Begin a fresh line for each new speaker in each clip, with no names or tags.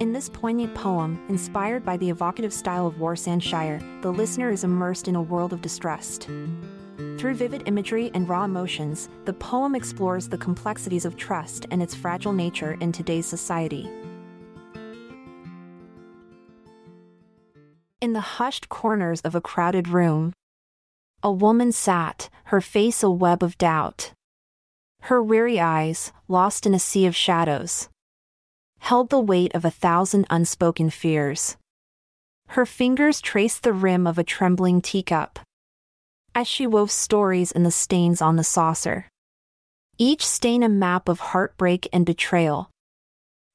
In this poignant poem, inspired by the evocative style of Warsan Shire, the listener is immersed in a world of distrust. Through vivid imagery and raw emotions, the poem explores the complexities of trust and its fragile nature in today's society. In the hushed corners of a crowded room, a woman sat, her face a web of doubt. Her weary eyes, lost in a sea of shadows, held the weight of a thousand unspoken fears. Her fingers traced the rim of a trembling teacup. As she wove stories in the stains on the saucer. Each stain a map of heartbreak and betrayal.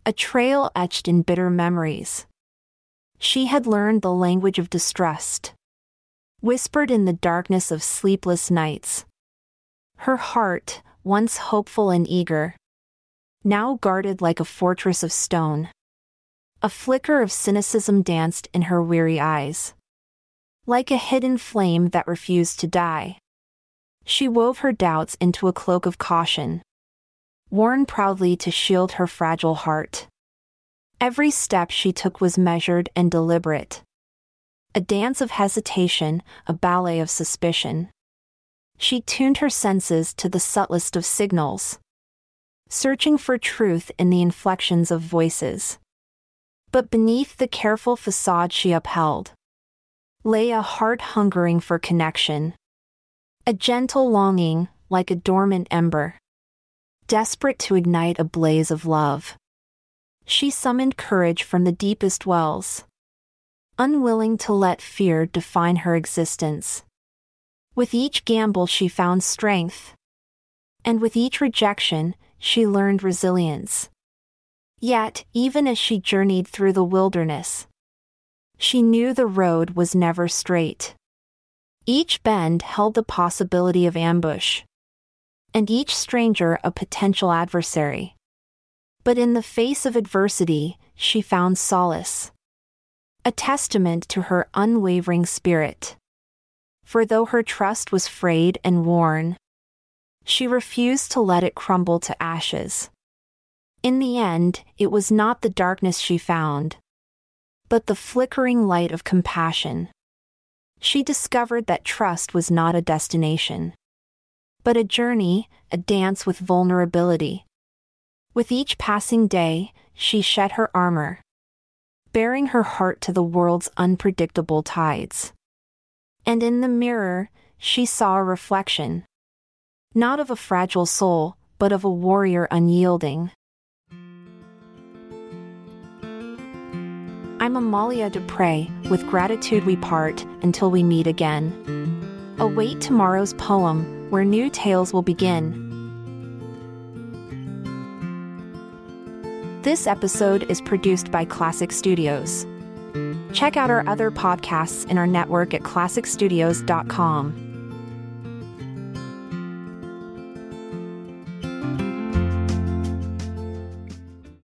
A trail etched in bitter memories. She had learned the language of distrust. Whispered in the darkness of sleepless nights. Her heart, once hopeful and eager, now guarded like a fortress of stone. A flicker of cynicism danced in her weary eyes. Like a hidden flame that refused to die. She wove her doubts into a cloak of caution, worn proudly to shield her fragile heart. Every step she took was measured and deliberate. A dance of hesitation, a ballet of suspicion. She tuned her senses to the subtlest of signals searching for truth in the inflections of voices. But beneath the careful facade she upheld lay a heart hungering for connection, a gentle longing like a dormant ember, desperate to ignite a blaze of love. She summoned courage from the deepest wells, unwilling to let fear define her existence. With each gamble, she found strength, and with each rejection, she learned resilience. Yet, even as she journeyed through the wilderness, she knew the road was never straight. Each bend held the possibility of ambush, and each stranger a potential adversary. But in the face of adversity, she found solace, a testament to her unwavering spirit. For though her trust was frayed and worn, she refused to let it crumble to ashes. In the end, it was not the darkness she found, but the flickering light of compassion. She discovered that trust was not a destination, but a journey, a dance with vulnerability. With each passing day, she shed her armor, baring her heart to the world's unpredictable tides. And in the mirror, she saw a reflection not of a fragile soul, but of a warrior unyielding. I'm Amalia Dupre, with gratitude we part until we meet again. Await tomorrow's poem, where new tales will begin. This episode is produced by Klassic Studios. Check out our other podcasts in our network at klassicstudios.com.